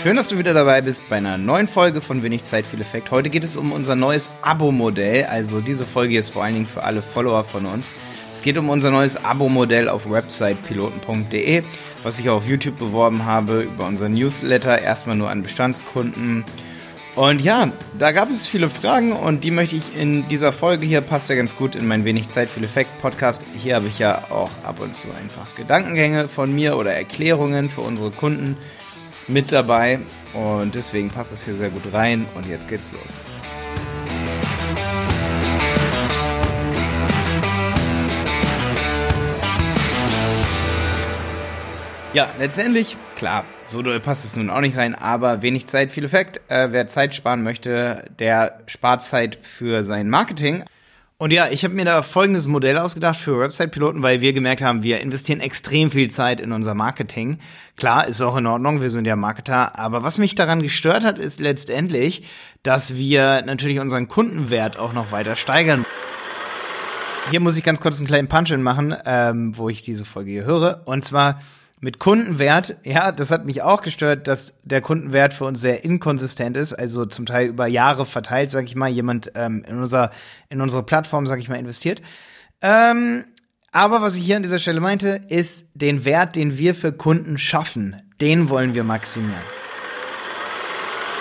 Schön, dass du wieder dabei bist bei einer neuen Folge von Wenig Zeit, viel Effekt. Heute geht es um unser neues Abo-Modell. Also diese Folge ist vor allen Dingen für alle Follower von uns. Es geht um unser neues Abo-Modell auf websitepiloten.de, was ich auf YouTube beworben habe, über unseren Newsletter, erstmal nur an Bestandskunden. Und ja, da gab es viele Fragen und die möchte ich in dieser Folge hier, passt ja ganz gut in mein Wenig Zeit, viel Effekt Podcast. Hier habe ich ja auch ab und zu einfach Gedankengänge von mir oder Erklärungen für unsere Kunden mit dabei und deswegen passt es hier sehr gut rein und jetzt geht's los. Ja, letztendlich, klar, so doll passt es nun auch nicht rein, aber wenig Zeit, viel Effekt. Äh, wer Zeit sparen möchte, der spart Zeit für sein Marketing. Und ja, ich habe mir da folgendes Modell ausgedacht für Website-Piloten, weil wir gemerkt haben, wir investieren extrem viel Zeit in unser Marketing. Klar, ist auch in Ordnung, wir sind ja Marketer, aber was mich daran gestört hat, ist letztendlich, dass wir natürlich unseren Kundenwert auch noch weiter steigern. Hier muss ich ganz kurz einen kleinen Punch-In machen, ähm, wo ich diese Folge hier höre. Und zwar mit Kundenwert, ja, das hat mich auch gestört, dass der Kundenwert für uns sehr inkonsistent ist, also zum Teil über Jahre verteilt, sag ich mal, jemand ähm, in, unser, in unsere Plattform, sag ich mal, investiert. Ähm, aber was ich hier an dieser Stelle meinte, ist den Wert, den wir für Kunden schaffen, den wollen wir maximieren.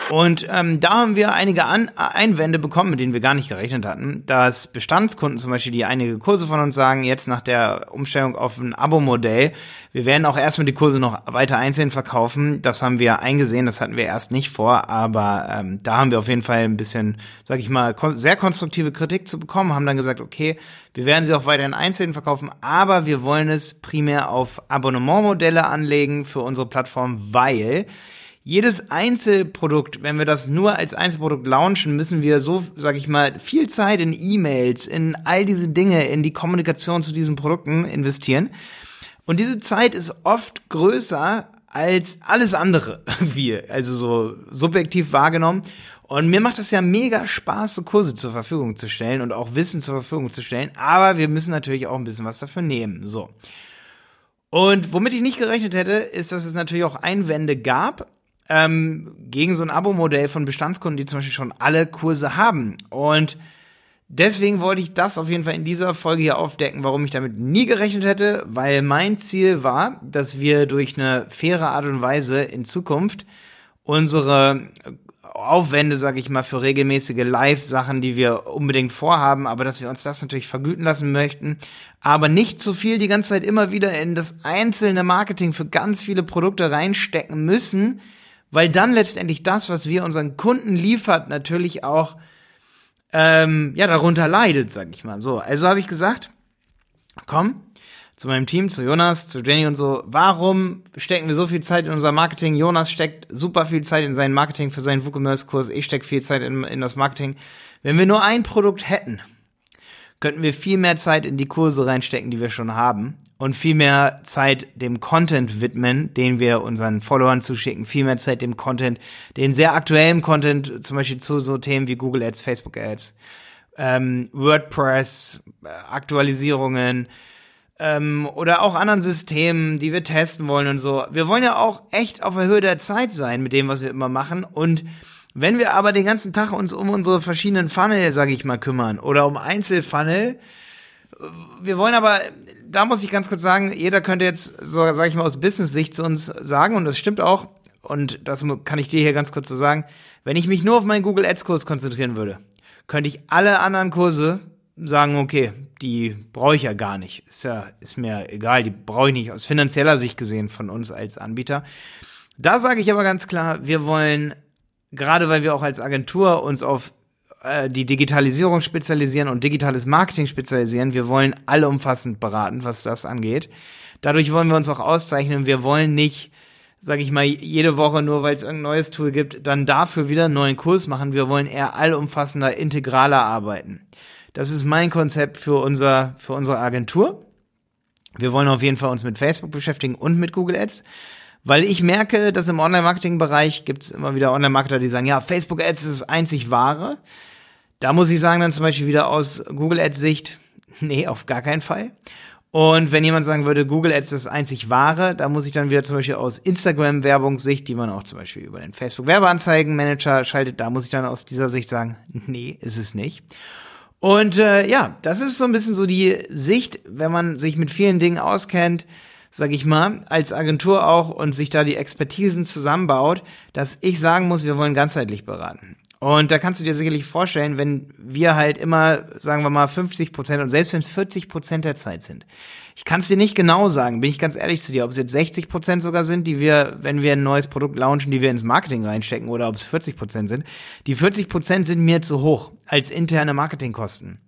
Und ähm, da haben wir einige An Einwände bekommen, mit denen wir gar nicht gerechnet hatten, dass Bestandskunden zum Beispiel, die einige Kurse von uns sagen, jetzt nach der Umstellung auf ein Abo-Modell, wir werden auch erstmal die Kurse noch weiter einzeln verkaufen. Das haben wir eingesehen, das hatten wir erst nicht vor, aber ähm, da haben wir auf jeden Fall ein bisschen, sag ich mal, kon sehr konstruktive Kritik zu bekommen, haben dann gesagt, okay, wir werden sie auch weiterhin einzeln verkaufen, aber wir wollen es primär auf Abonnementmodelle anlegen für unsere Plattform, weil jedes Einzelprodukt, wenn wir das nur als Einzelprodukt launchen, müssen wir so, sag ich mal, viel Zeit in E-Mails, in all diese Dinge, in die Kommunikation zu diesen Produkten investieren. Und diese Zeit ist oft größer als alles andere, wir, also so subjektiv wahrgenommen. Und mir macht es ja mega Spaß, so Kurse zur Verfügung zu stellen und auch Wissen zur Verfügung zu stellen. Aber wir müssen natürlich auch ein bisschen was dafür nehmen. So. Und womit ich nicht gerechnet hätte, ist, dass es natürlich auch Einwände gab ähm, gegen so ein Abo-Modell von Bestandskunden, die zum Beispiel schon alle Kurse haben. Und deswegen wollte ich das auf jeden Fall in dieser Folge hier aufdecken, warum ich damit nie gerechnet hätte, weil mein Ziel war, dass wir durch eine faire Art und Weise in Zukunft unsere Aufwände, sag ich mal, für regelmäßige Live-Sachen, die wir unbedingt vorhaben, aber dass wir uns das natürlich vergüten lassen möchten, aber nicht zu viel die ganze Zeit immer wieder in das einzelne Marketing für ganz viele Produkte reinstecken müssen, weil dann letztendlich das, was wir unseren Kunden liefert, natürlich auch ähm, ja darunter leidet, sag ich mal so. Also habe ich gesagt, komm zu meinem Team, zu Jonas, zu Jenny und so. Warum stecken wir so viel Zeit in unser Marketing? Jonas steckt super viel Zeit in sein Marketing für seinen WooCommerce-Kurs. Ich stecke viel Zeit in, in das Marketing. Wenn wir nur ein Produkt hätten, könnten wir viel mehr Zeit in die Kurse reinstecken, die wir schon haben und viel mehr Zeit dem Content widmen, den wir unseren Followern zuschicken, viel mehr Zeit dem Content, den sehr aktuellen Content, zum Beispiel zu so Themen wie Google Ads, Facebook Ads, ähm, WordPress, äh, Aktualisierungen ähm, oder auch anderen Systemen, die wir testen wollen und so. Wir wollen ja auch echt auf der Höhe der Zeit sein mit dem, was wir immer machen und wenn wir aber den ganzen Tag uns um unsere verschiedenen Funnel, sage ich mal, kümmern oder um Einzelfunnel, wir wollen aber, da muss ich ganz kurz sagen, jeder könnte jetzt, so sage ich mal, aus Business-Sicht zu uns sagen, und das stimmt auch, und das kann ich dir hier ganz kurz so sagen, wenn ich mich nur auf meinen Google Ads-Kurs konzentrieren würde, könnte ich alle anderen Kurse sagen, okay, die brauche ich ja gar nicht. Ist ja, ist mir egal, die brauche ich nicht aus finanzieller Sicht gesehen von uns als Anbieter. Da sage ich aber ganz klar, wir wollen gerade weil wir auch als Agentur uns auf äh, die Digitalisierung spezialisieren und digitales Marketing spezialisieren, wir wollen allumfassend beraten, was das angeht. Dadurch wollen wir uns auch auszeichnen. Wir wollen nicht, sage ich mal, jede Woche nur, weil es irgendein neues Tool gibt, dann dafür wieder einen neuen Kurs machen. Wir wollen eher allumfassender, integraler arbeiten. Das ist mein Konzept für unser für unsere Agentur. Wir wollen auf jeden Fall uns mit Facebook beschäftigen und mit Google Ads. Weil ich merke, dass im Online-Marketing-Bereich gibt es immer wieder Online-Marketer, die sagen, ja, Facebook Ads ist das einzig wahre. Da muss ich sagen, dann zum Beispiel wieder aus Google Ads Sicht, nee, auf gar keinen Fall. Und wenn jemand sagen würde, Google Ads ist das einzig wahre, da muss ich dann wieder zum Beispiel aus Instagram-Werbungssicht, die man auch zum Beispiel über den Facebook-Werbeanzeigen-Manager schaltet, da muss ich dann aus dieser Sicht sagen, nee, ist es nicht. Und äh, ja, das ist so ein bisschen so die Sicht, wenn man sich mit vielen Dingen auskennt, sag ich mal, als Agentur auch und sich da die Expertisen zusammenbaut, dass ich sagen muss, wir wollen ganzheitlich beraten. Und da kannst du dir sicherlich vorstellen, wenn wir halt immer, sagen wir mal, 50 Prozent und selbst wenn es 40 Prozent der Zeit sind. Ich kann es dir nicht genau sagen, bin ich ganz ehrlich zu dir, ob es jetzt 60 Prozent sogar sind, die wir, wenn wir ein neues Produkt launchen, die wir ins Marketing reinstecken oder ob es 40 Prozent sind. Die 40 Prozent sind mir zu hoch als interne Marketingkosten.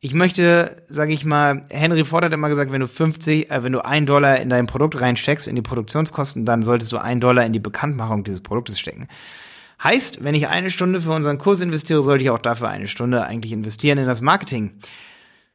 Ich möchte, sage ich mal, Henry Ford hat immer gesagt, wenn du 50, äh, wenn du ein Dollar in dein Produkt reinsteckst, in die Produktionskosten, dann solltest du ein Dollar in die Bekanntmachung dieses Produktes stecken. Heißt, wenn ich eine Stunde für unseren Kurs investiere, sollte ich auch dafür eine Stunde eigentlich investieren in das Marketing.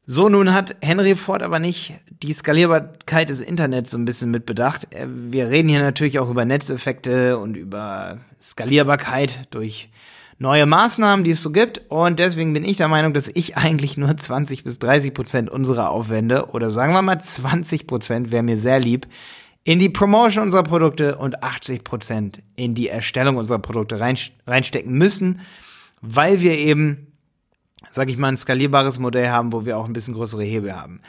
So, nun hat Henry Ford aber nicht die Skalierbarkeit des Internets so ein bisschen mitbedacht. Äh, wir reden hier natürlich auch über Netzeffekte und über Skalierbarkeit durch neue Maßnahmen, die es so gibt. Und deswegen bin ich der Meinung, dass ich eigentlich nur 20 bis 30 Prozent unserer Aufwände oder sagen wir mal 20 Prozent wäre mir sehr lieb, in die Promotion unserer Produkte und 80 Prozent in die Erstellung unserer Produkte reinstecken müssen, weil wir eben, sag ich mal, ein skalierbares Modell haben, wo wir auch ein bisschen größere Hebel haben.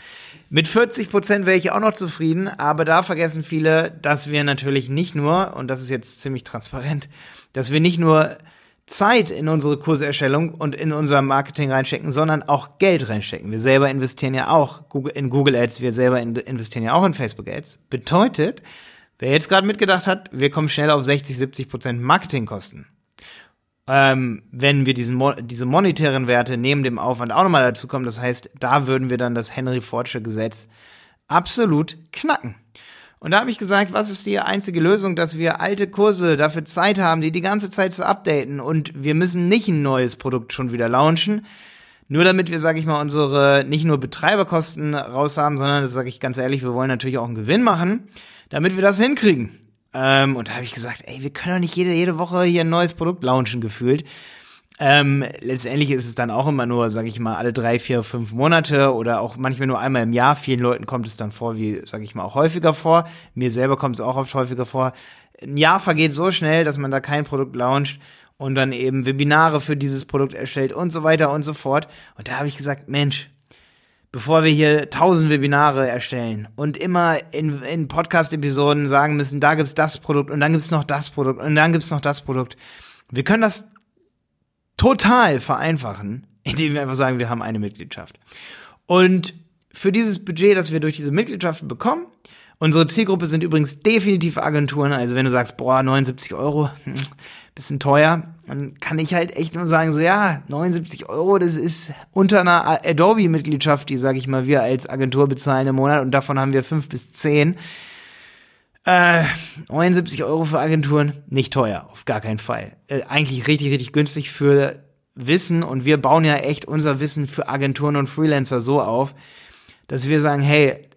Mit 40 Prozent wäre ich auch noch zufrieden, aber da vergessen viele, dass wir natürlich nicht nur, und das ist jetzt ziemlich transparent, dass wir nicht nur Zeit in unsere Kurserstellung und in unser Marketing reinstecken, sondern auch Geld reinstecken. Wir selber investieren ja auch in Google Ads, wir selber investieren ja auch in Facebook Ads. Bedeutet, wer jetzt gerade mitgedacht hat, wir kommen schnell auf 60, 70 Prozent Marketingkosten. Ähm, wenn wir diesen, diese monetären Werte neben dem Aufwand auch nochmal dazu kommen, das heißt, da würden wir dann das Henry Fordsche Gesetz absolut knacken. Und da habe ich gesagt, was ist die einzige Lösung, dass wir alte Kurse dafür Zeit haben, die die ganze Zeit zu updaten und wir müssen nicht ein neues Produkt schon wieder launchen, nur damit wir, sage ich mal, unsere nicht nur Betreiberkosten raus haben, sondern, das sage ich ganz ehrlich, wir wollen natürlich auch einen Gewinn machen, damit wir das hinkriegen. Ähm, und da habe ich gesagt, ey, wir können doch nicht jede, jede Woche hier ein neues Produkt launchen gefühlt. Ähm, letztendlich ist es dann auch immer nur, sage ich mal, alle drei, vier, fünf Monate oder auch manchmal nur einmal im Jahr. Vielen Leuten kommt es dann vor, wie, sage ich mal, auch häufiger vor. Mir selber kommt es auch oft häufiger vor. Ein Jahr vergeht so schnell, dass man da kein Produkt launcht und dann eben Webinare für dieses Produkt erstellt und so weiter und so fort. Und da habe ich gesagt, Mensch, bevor wir hier tausend Webinare erstellen und immer in, in Podcast-Episoden sagen müssen, da gibt's das Produkt und dann gibt's noch das Produkt und dann gibt's noch das Produkt. Wir können das total vereinfachen, indem wir einfach sagen, wir haben eine Mitgliedschaft. Und für dieses Budget, das wir durch diese Mitgliedschaften bekommen, unsere Zielgruppe sind übrigens definitiv Agenturen, also wenn du sagst, boah, 79 Euro, hm, bisschen teuer, dann kann ich halt echt nur sagen, so ja, 79 Euro, das ist unter einer Adobe-Mitgliedschaft, die, sag ich mal, wir als Agentur bezahlen im Monat und davon haben wir fünf bis zehn. Äh, 79 Euro für Agenturen, nicht teuer, auf gar keinen Fall. Äh, eigentlich richtig, richtig günstig für Wissen und wir bauen ja echt unser Wissen für Agenturen und Freelancer so auf, dass wir sagen, hey,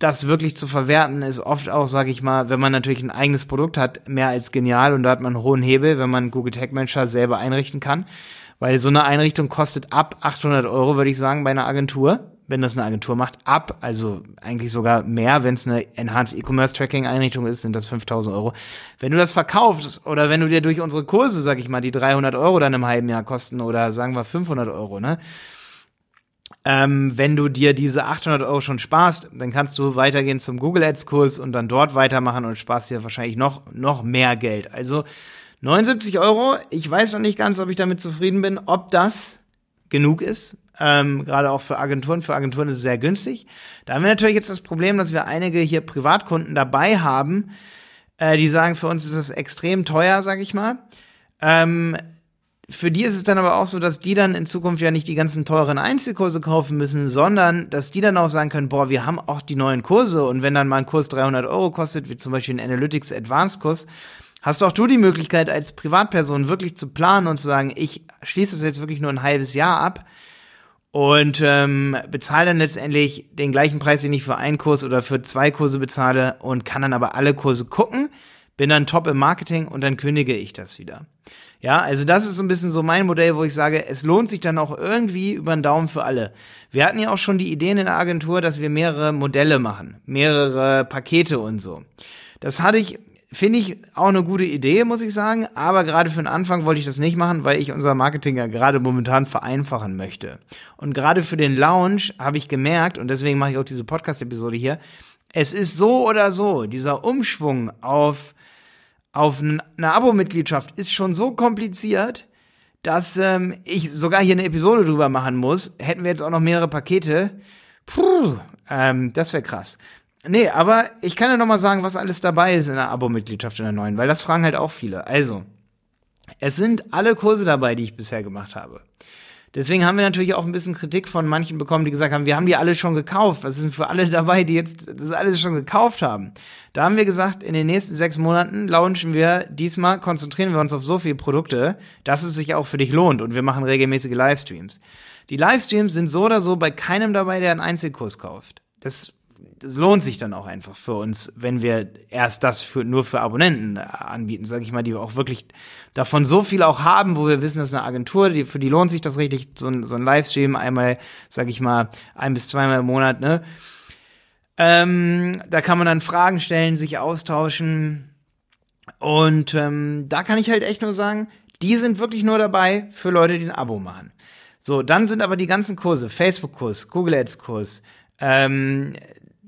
das wirklich zu verwerten ist oft auch, sage ich mal, wenn man natürlich ein eigenes Produkt hat, mehr als genial und da hat man einen hohen Hebel, wenn man Google Tag Manager selber einrichten kann, weil so eine Einrichtung kostet ab 800 Euro, würde ich sagen, bei einer Agentur wenn das eine Agentur macht, ab. Also eigentlich sogar mehr, wenn es eine Enhanced E-Commerce Tracking Einrichtung ist, sind das 5000 Euro. Wenn du das verkaufst oder wenn du dir durch unsere Kurse, sag ich mal, die 300 Euro dann im halben Jahr kosten oder sagen wir 500 Euro, ne? Ähm, wenn du dir diese 800 Euro schon sparst, dann kannst du weitergehen zum Google Ads Kurs und dann dort weitermachen und sparst dir wahrscheinlich noch, noch mehr Geld. Also 79 Euro. Ich weiß noch nicht ganz, ob ich damit zufrieden bin, ob das genug ist ähm, gerade auch für Agenturen. Für Agenturen ist es sehr günstig. Da haben wir natürlich jetzt das Problem, dass wir einige hier Privatkunden dabei haben, äh, die sagen, für uns ist das extrem teuer, sag ich mal. Ähm, für die ist es dann aber auch so, dass die dann in Zukunft ja nicht die ganzen teuren Einzelkurse kaufen müssen, sondern dass die dann auch sagen können, boah, wir haben auch die neuen Kurse und wenn dann mal ein Kurs 300 Euro kostet, wie zum Beispiel ein Analytics Advanced Kurs, hast auch du die Möglichkeit als Privatperson wirklich zu planen und zu sagen, ich schließe das jetzt wirklich nur ein halbes Jahr ab und ähm, bezahle dann letztendlich den gleichen Preis, den ich für einen Kurs oder für zwei Kurse bezahle und kann dann aber alle Kurse gucken, bin dann top im Marketing und dann kündige ich das wieder. Ja, also das ist so ein bisschen so mein Modell, wo ich sage, es lohnt sich dann auch irgendwie über den Daumen für alle. Wir hatten ja auch schon die Ideen in der Agentur, dass wir mehrere Modelle machen, mehrere Pakete und so. Das hatte ich Finde ich auch eine gute Idee, muss ich sagen. Aber gerade für den Anfang wollte ich das nicht machen, weil ich unser Marketing ja gerade momentan vereinfachen möchte. Und gerade für den Launch habe ich gemerkt, und deswegen mache ich auch diese Podcast-Episode hier, es ist so oder so, dieser Umschwung auf, auf eine Abo-Mitgliedschaft ist schon so kompliziert, dass ähm, ich sogar hier eine Episode drüber machen muss. Hätten wir jetzt auch noch mehrere Pakete. Puh, ähm, das wäre krass. Nee, aber ich kann ja noch mal sagen, was alles dabei ist in der Abo-Mitgliedschaft in der neuen, weil das fragen halt auch viele. Also, es sind alle Kurse dabei, die ich bisher gemacht habe. Deswegen haben wir natürlich auch ein bisschen Kritik von manchen bekommen, die gesagt haben, wir haben die alle schon gekauft. Was ist denn für alle dabei, die jetzt das alles schon gekauft haben? Da haben wir gesagt, in den nächsten sechs Monaten launchen wir diesmal, konzentrieren wir uns auf so viele Produkte, dass es sich auch für dich lohnt und wir machen regelmäßige Livestreams. Die Livestreams sind so oder so bei keinem dabei, der einen Einzelkurs kauft. Das das lohnt sich dann auch einfach für uns, wenn wir erst das für, nur für Abonnenten äh, anbieten, sage ich mal, die auch wirklich davon so viel auch haben, wo wir wissen, dass eine Agentur, die, für die lohnt sich das richtig, so ein, so ein Livestream einmal, sage ich mal, ein bis zweimal im Monat, ne? Ähm, da kann man dann Fragen stellen, sich austauschen. Und ähm, da kann ich halt echt nur sagen, die sind wirklich nur dabei für Leute, die ein Abo machen. So, dann sind aber die ganzen Kurse, Facebook-Kurs, Google Ads-Kurs, ähm,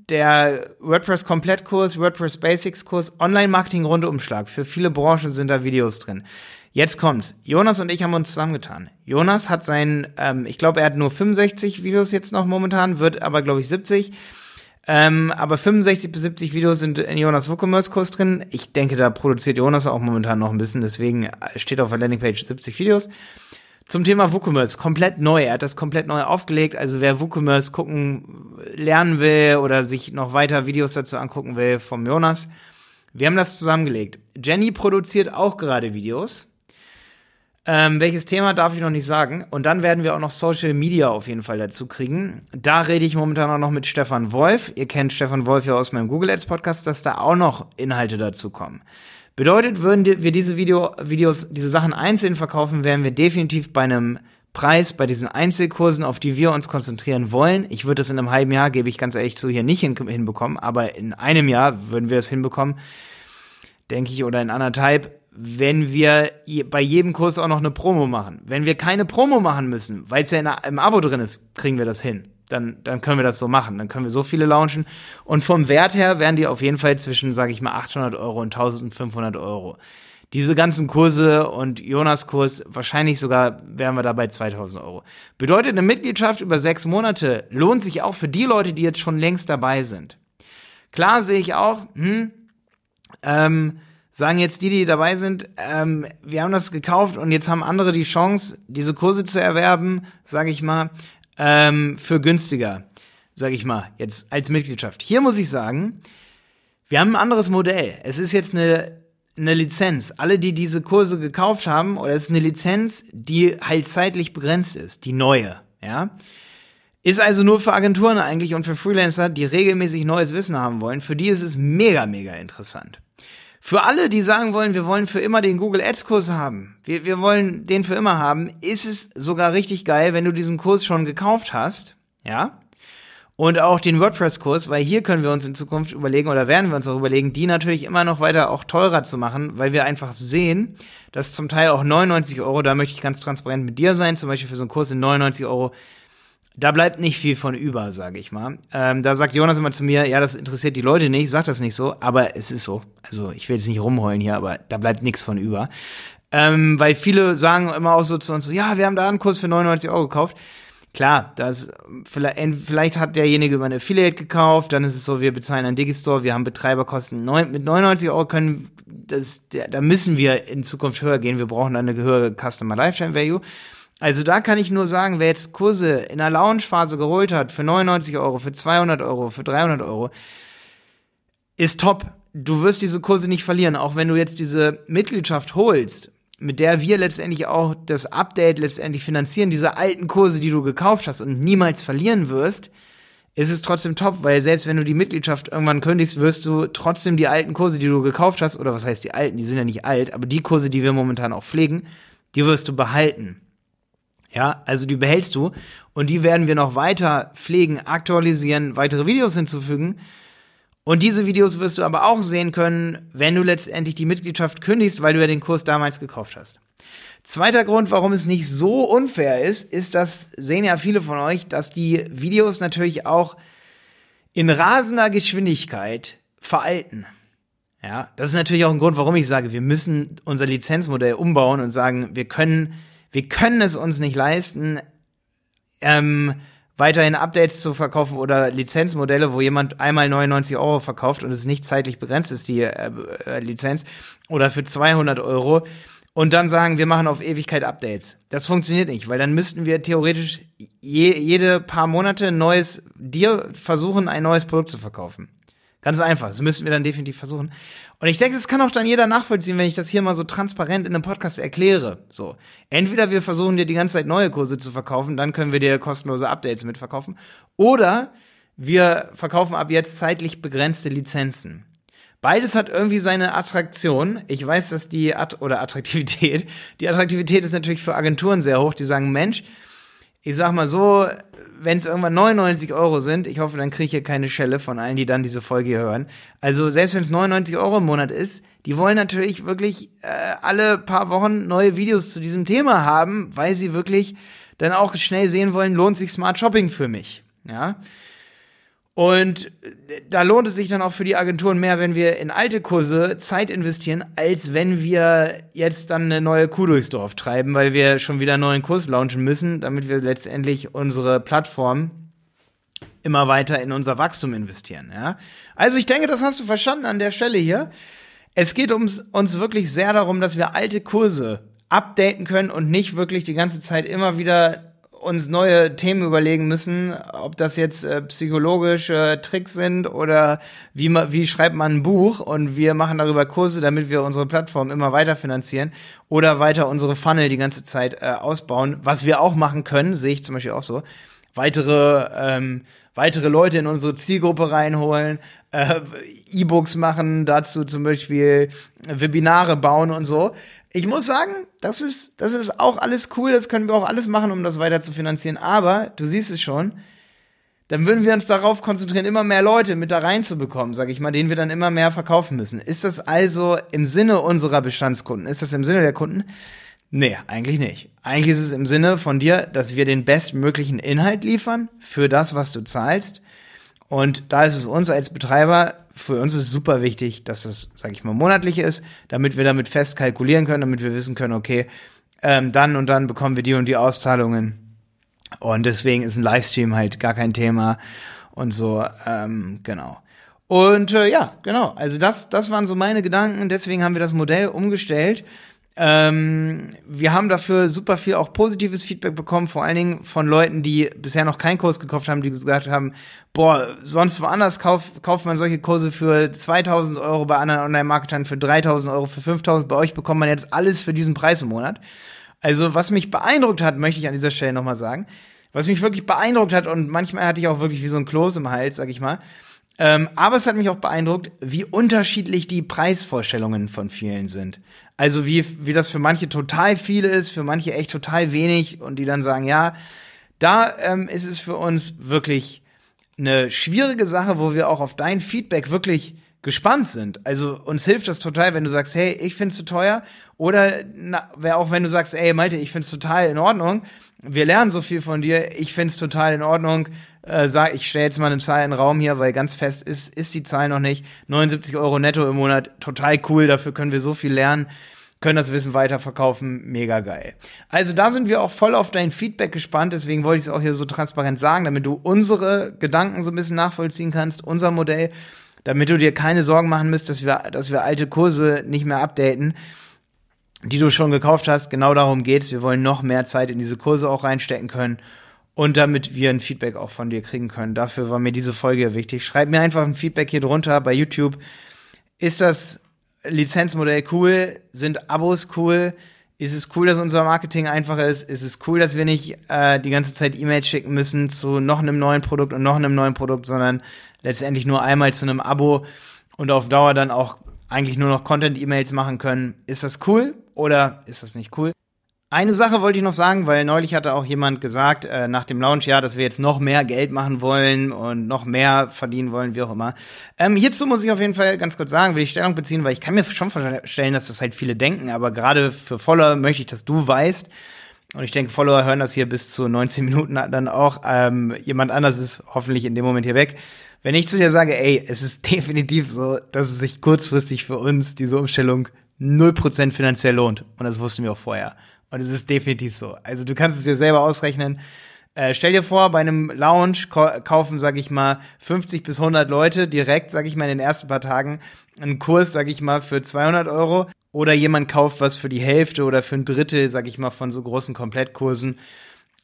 der WordPress Komplettkurs, WordPress Basics Kurs, Online-Marketing Rundumschlag. Für viele Branchen sind da Videos drin. Jetzt kommt's. Jonas und ich haben uns zusammengetan. Jonas hat sein, ähm, ich glaube, er hat nur 65 Videos jetzt noch momentan, wird aber, glaube ich, 70. Ähm, aber 65 bis 70 Videos sind in Jonas WooCommerce Kurs drin. Ich denke, da produziert Jonas auch momentan noch ein bisschen, deswegen steht auf der Landingpage 70 Videos. Zum Thema WooCommerce, komplett neu. Er hat das komplett neu aufgelegt. Also wer WooCommerce gucken, lernen will oder sich noch weiter Videos dazu angucken will vom Jonas, wir haben das zusammengelegt. Jenny produziert auch gerade Videos. Ähm, welches Thema darf ich noch nicht sagen. Und dann werden wir auch noch Social Media auf jeden Fall dazu kriegen. Da rede ich momentan auch noch mit Stefan Wolf. Ihr kennt Stefan Wolf ja aus meinem Google Ads Podcast, dass da auch noch Inhalte dazu kommen. Bedeutet, würden wir diese Video, Videos, diese Sachen einzeln verkaufen, wären wir definitiv bei einem Preis bei diesen Einzelkursen, auf die wir uns konzentrieren wollen. Ich würde das in einem halben Jahr, gebe ich ganz ehrlich zu, hier nicht hin, hinbekommen, aber in einem Jahr würden wir es hinbekommen, denke ich, oder in anderthalb, wenn wir bei jedem Kurs auch noch eine Promo machen. Wenn wir keine Promo machen müssen, weil es ja im Abo drin ist, kriegen wir das hin dann, dann können wir das so machen. Dann können wir so viele launchen. Und vom Wert her wären die auf jeden Fall zwischen, sage ich mal, 800 Euro und 1500 Euro. Diese ganzen Kurse und Jonas Kurs, wahrscheinlich sogar wären wir da bei 2000 Euro. Bedeutet, eine Mitgliedschaft über sechs Monate lohnt sich auch für die Leute, die jetzt schon längst dabei sind. Klar sehe ich auch, hm, ähm, sagen jetzt die, die dabei sind, ähm, wir haben das gekauft und jetzt haben andere die Chance, diese Kurse zu erwerben, sage ich mal ähm, für günstiger, sage ich mal, jetzt als Mitgliedschaft. Hier muss ich sagen, wir haben ein anderes Modell. Es ist jetzt eine, eine Lizenz. Alle, die diese Kurse gekauft haben, oder es ist eine Lizenz, die halt zeitlich begrenzt ist, die neue, ja. Ist also nur für Agenturen eigentlich und für Freelancer, die regelmäßig neues Wissen haben wollen. Für die ist es mega, mega interessant. Für alle, die sagen wollen, wir wollen für immer den Google Ads Kurs haben, wir, wir wollen den für immer haben, ist es sogar richtig geil, wenn du diesen Kurs schon gekauft hast, ja? Und auch den WordPress-Kurs, weil hier können wir uns in Zukunft überlegen oder werden wir uns auch überlegen, die natürlich immer noch weiter auch teurer zu machen, weil wir einfach sehen, dass zum Teil auch 99 Euro, da möchte ich ganz transparent mit dir sein, zum Beispiel für so einen Kurs in 99 Euro da bleibt nicht viel von über, sage ich mal. Ähm, da sagt Jonas immer zu mir, ja, das interessiert die Leute nicht, sagt das nicht so, aber es ist so. Also ich will jetzt nicht rumheulen hier, aber da bleibt nichts von über. Ähm, weil viele sagen immer auch so zu uns, ja, wir haben da einen Kurs für 99 Euro gekauft. Klar, das vielleicht, hat derjenige über eine Affiliate gekauft, dann ist es so, wir bezahlen einen Digistore, wir haben Betreiberkosten. Neun, mit 99 Euro können, das, da müssen wir in Zukunft höher gehen. Wir brauchen eine höhere Customer Lifetime Value. Also da kann ich nur sagen, wer jetzt Kurse in der Launchphase geholt hat für 99 Euro, für 200 Euro, für 300 Euro, ist top. Du wirst diese Kurse nicht verlieren, auch wenn du jetzt diese Mitgliedschaft holst, mit der wir letztendlich auch das Update letztendlich finanzieren, diese alten Kurse, die du gekauft hast und niemals verlieren wirst, ist es trotzdem top, weil selbst wenn du die Mitgliedschaft irgendwann kündigst, wirst du trotzdem die alten Kurse, die du gekauft hast, oder was heißt die alten, die sind ja nicht alt, aber die Kurse, die wir momentan auch pflegen, die wirst du behalten. Ja, also die behältst du und die werden wir noch weiter pflegen, aktualisieren, weitere Videos hinzufügen. Und diese Videos wirst du aber auch sehen können, wenn du letztendlich die Mitgliedschaft kündigst, weil du ja den Kurs damals gekauft hast. Zweiter Grund, warum es nicht so unfair ist, ist, dass sehen ja viele von euch, dass die Videos natürlich auch in rasender Geschwindigkeit veralten. Ja, das ist natürlich auch ein Grund, warum ich sage, wir müssen unser Lizenzmodell umbauen und sagen, wir können, wir können es uns nicht leisten, ähm, weiterhin Updates zu verkaufen oder Lizenzmodelle, wo jemand einmal 99 Euro verkauft und es nicht zeitlich begrenzt ist, die äh, äh, Lizenz, oder für 200 Euro und dann sagen, wir machen auf Ewigkeit Updates. Das funktioniert nicht, weil dann müssten wir theoretisch je, jede paar Monate neues, dir versuchen, ein neues Produkt zu verkaufen. Ganz einfach. Das müssten wir dann definitiv versuchen. Und ich denke, das kann auch dann jeder nachvollziehen, wenn ich das hier mal so transparent in einem Podcast erkläre. So. Entweder wir versuchen dir die ganze Zeit neue Kurse zu verkaufen, dann können wir dir kostenlose Updates mitverkaufen. Oder wir verkaufen ab jetzt zeitlich begrenzte Lizenzen. Beides hat irgendwie seine Attraktion. Ich weiß, dass die At oder Attraktivität, die Attraktivität ist natürlich für Agenturen sehr hoch, die sagen, Mensch, ich sag mal so, wenn es irgendwann 99 Euro sind, ich hoffe, dann kriege ich hier keine Schelle von allen, die dann diese Folge hier hören. Also selbst wenn es 99 Euro im Monat ist, die wollen natürlich wirklich äh, alle paar Wochen neue Videos zu diesem Thema haben, weil sie wirklich dann auch schnell sehen wollen, lohnt sich Smart Shopping für mich. Ja. Und da lohnt es sich dann auch für die Agenturen mehr, wenn wir in alte Kurse Zeit investieren, als wenn wir jetzt dann eine neue Kuh durchs Dorf treiben, weil wir schon wieder einen neuen Kurs launchen müssen, damit wir letztendlich unsere Plattform immer weiter in unser Wachstum investieren. Ja? Also ich denke, das hast du verstanden an der Stelle hier. Es geht ums, uns wirklich sehr darum, dass wir alte Kurse updaten können und nicht wirklich die ganze Zeit immer wieder uns neue Themen überlegen müssen, ob das jetzt äh, psychologische Tricks sind oder wie, man, wie schreibt man ein Buch und wir machen darüber Kurse, damit wir unsere Plattform immer weiter finanzieren oder weiter unsere Funnel die ganze Zeit äh, ausbauen, was wir auch machen können, sehe ich zum Beispiel auch so. Weitere, ähm, weitere Leute in unsere Zielgruppe reinholen, äh, E-Books machen, dazu zum Beispiel Webinare bauen und so ich muss sagen, das ist, das ist auch alles cool, das können wir auch alles machen, um das weiter zu finanzieren. Aber, du siehst es schon, dann würden wir uns darauf konzentrieren, immer mehr Leute mit da reinzubekommen, sag ich mal, denen wir dann immer mehr verkaufen müssen. Ist das also im Sinne unserer Bestandskunden? Ist das im Sinne der Kunden? Nee, eigentlich nicht. Eigentlich ist es im Sinne von dir, dass wir den bestmöglichen Inhalt liefern für das, was du zahlst. Und da ist es uns als Betreiber für uns ist es super wichtig, dass das, sage ich mal, monatlich ist, damit wir damit fest kalkulieren können, damit wir wissen können, okay, ähm, dann und dann bekommen wir die und die Auszahlungen. Und deswegen ist ein Livestream halt gar kein Thema und so, ähm, genau. Und äh, ja, genau. Also das, das waren so meine Gedanken. Deswegen haben wir das Modell umgestellt. Ähm, wir haben dafür super viel auch positives Feedback bekommen, vor allen Dingen von Leuten, die bisher noch keinen Kurs gekauft haben, die gesagt haben, boah, sonst woanders kauf, kauft man solche Kurse für 2000 Euro bei anderen Online-Marketern, für 3000 Euro, für 5000. Bei euch bekommt man jetzt alles für diesen Preis im Monat. Also was mich beeindruckt hat, möchte ich an dieser Stelle nochmal sagen, was mich wirklich beeindruckt hat und manchmal hatte ich auch wirklich wie so ein Kloß im Hals, sag ich mal, ähm, aber es hat mich auch beeindruckt, wie unterschiedlich die Preisvorstellungen von vielen sind. Also wie, wie das für manche total viel ist, für manche echt total wenig und die dann sagen, ja, da ähm, ist es für uns wirklich eine schwierige Sache, wo wir auch auf dein Feedback wirklich gespannt sind. Also uns hilft das total, wenn du sagst, hey, ich find's zu teuer. Oder na, auch wenn du sagst, ey, Malte, ich find's total in Ordnung. Wir lernen so viel von dir. Ich find's total in Ordnung. Äh, sag, ich stelle jetzt mal eine Zahl in den Raum hier, weil ganz fest ist, ist die Zahl noch nicht. 79 Euro netto im Monat, total cool. Dafür können wir so viel lernen können das Wissen weiterverkaufen, mega geil. Also da sind wir auch voll auf dein Feedback gespannt, deswegen wollte ich es auch hier so transparent sagen, damit du unsere Gedanken so ein bisschen nachvollziehen kannst, unser Modell, damit du dir keine Sorgen machen müsst, dass wir, dass wir alte Kurse nicht mehr updaten, die du schon gekauft hast. Genau darum geht's. Wir wollen noch mehr Zeit in diese Kurse auch reinstecken können und damit wir ein Feedback auch von dir kriegen können. Dafür war mir diese Folge wichtig. Schreib mir einfach ein Feedback hier drunter bei YouTube. Ist das Lizenzmodell cool? Sind Abos cool? Ist es cool, dass unser Marketing einfach ist? Ist es cool, dass wir nicht äh, die ganze Zeit E-Mails schicken müssen zu noch einem neuen Produkt und noch einem neuen Produkt, sondern letztendlich nur einmal zu einem Abo und auf Dauer dann auch eigentlich nur noch Content-E-Mails machen können? Ist das cool oder ist das nicht cool? Eine Sache wollte ich noch sagen, weil neulich hatte auch jemand gesagt, äh, nach dem Launch, ja, dass wir jetzt noch mehr Geld machen wollen und noch mehr verdienen wollen, wie auch immer. Ähm, hierzu muss ich auf jeden Fall ganz kurz sagen, will ich Stellung beziehen, weil ich kann mir schon vorstellen, dass das halt viele denken, aber gerade für Follower möchte ich, dass du weißt, und ich denke, Follower hören das hier bis zu 19 Minuten dann auch. Ähm, jemand anders ist hoffentlich in dem Moment hier weg. Wenn ich zu dir sage, ey, es ist definitiv so, dass es sich kurzfristig für uns diese Umstellung 0% finanziell lohnt. Und das wussten wir auch vorher. Und es ist definitiv so. Also du kannst es dir selber ausrechnen. Äh, stell dir vor, bei einem Lounge kaufen, sag ich mal, 50 bis 100 Leute direkt, sag ich mal, in den ersten paar Tagen einen Kurs, sag ich mal, für 200 Euro. Oder jemand kauft was für die Hälfte oder für ein Drittel, sag ich mal, von so großen Komplettkursen.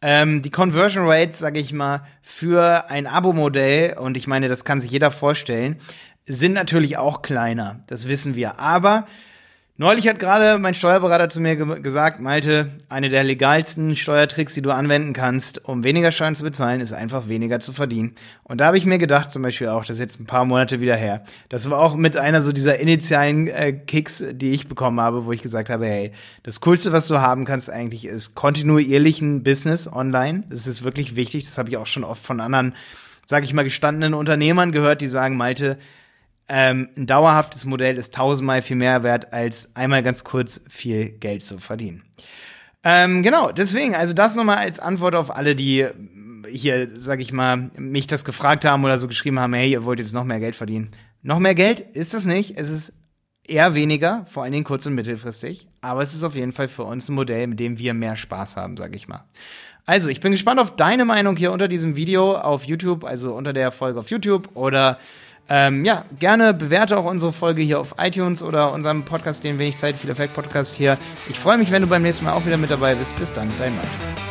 Ähm, die Conversion Rates, sag ich mal, für ein Abo-Modell, und ich meine, das kann sich jeder vorstellen, sind natürlich auch kleiner. Das wissen wir. Aber Neulich hat gerade mein Steuerberater zu mir ge gesagt, Malte, eine der legalsten Steuertricks, die du anwenden kannst, um weniger Steuern zu bezahlen, ist einfach weniger zu verdienen. Und da habe ich mir gedacht, zum Beispiel auch, das ist jetzt ein paar Monate wieder her, das war auch mit einer so dieser initialen äh, Kicks, die ich bekommen habe, wo ich gesagt habe, hey, das Coolste, was du haben kannst eigentlich, ist kontinuierlichen Business online. Das ist wirklich wichtig. Das habe ich auch schon oft von anderen, sage ich mal, gestandenen Unternehmern gehört, die sagen, Malte, ähm, ein dauerhaftes Modell ist tausendmal viel mehr wert, als einmal ganz kurz viel Geld zu verdienen. Ähm, genau, deswegen, also das nochmal als Antwort auf alle, die hier, sag ich mal, mich das gefragt haben oder so geschrieben haben, hey, ihr wollt jetzt noch mehr Geld verdienen. Noch mehr Geld ist es nicht. Es ist eher weniger, vor allen Dingen kurz- und mittelfristig. Aber es ist auf jeden Fall für uns ein Modell, mit dem wir mehr Spaß haben, sag ich mal. Also, ich bin gespannt auf deine Meinung hier unter diesem Video auf YouTube, also unter der Folge auf YouTube oder ähm, ja, gerne bewerte auch unsere Folge hier auf iTunes oder unserem Podcast, den wenig Zeit, viel Effekt Podcast hier. Ich freue mich, wenn du beim nächsten Mal auch wieder mit dabei bist. Bis dann, dein Mann.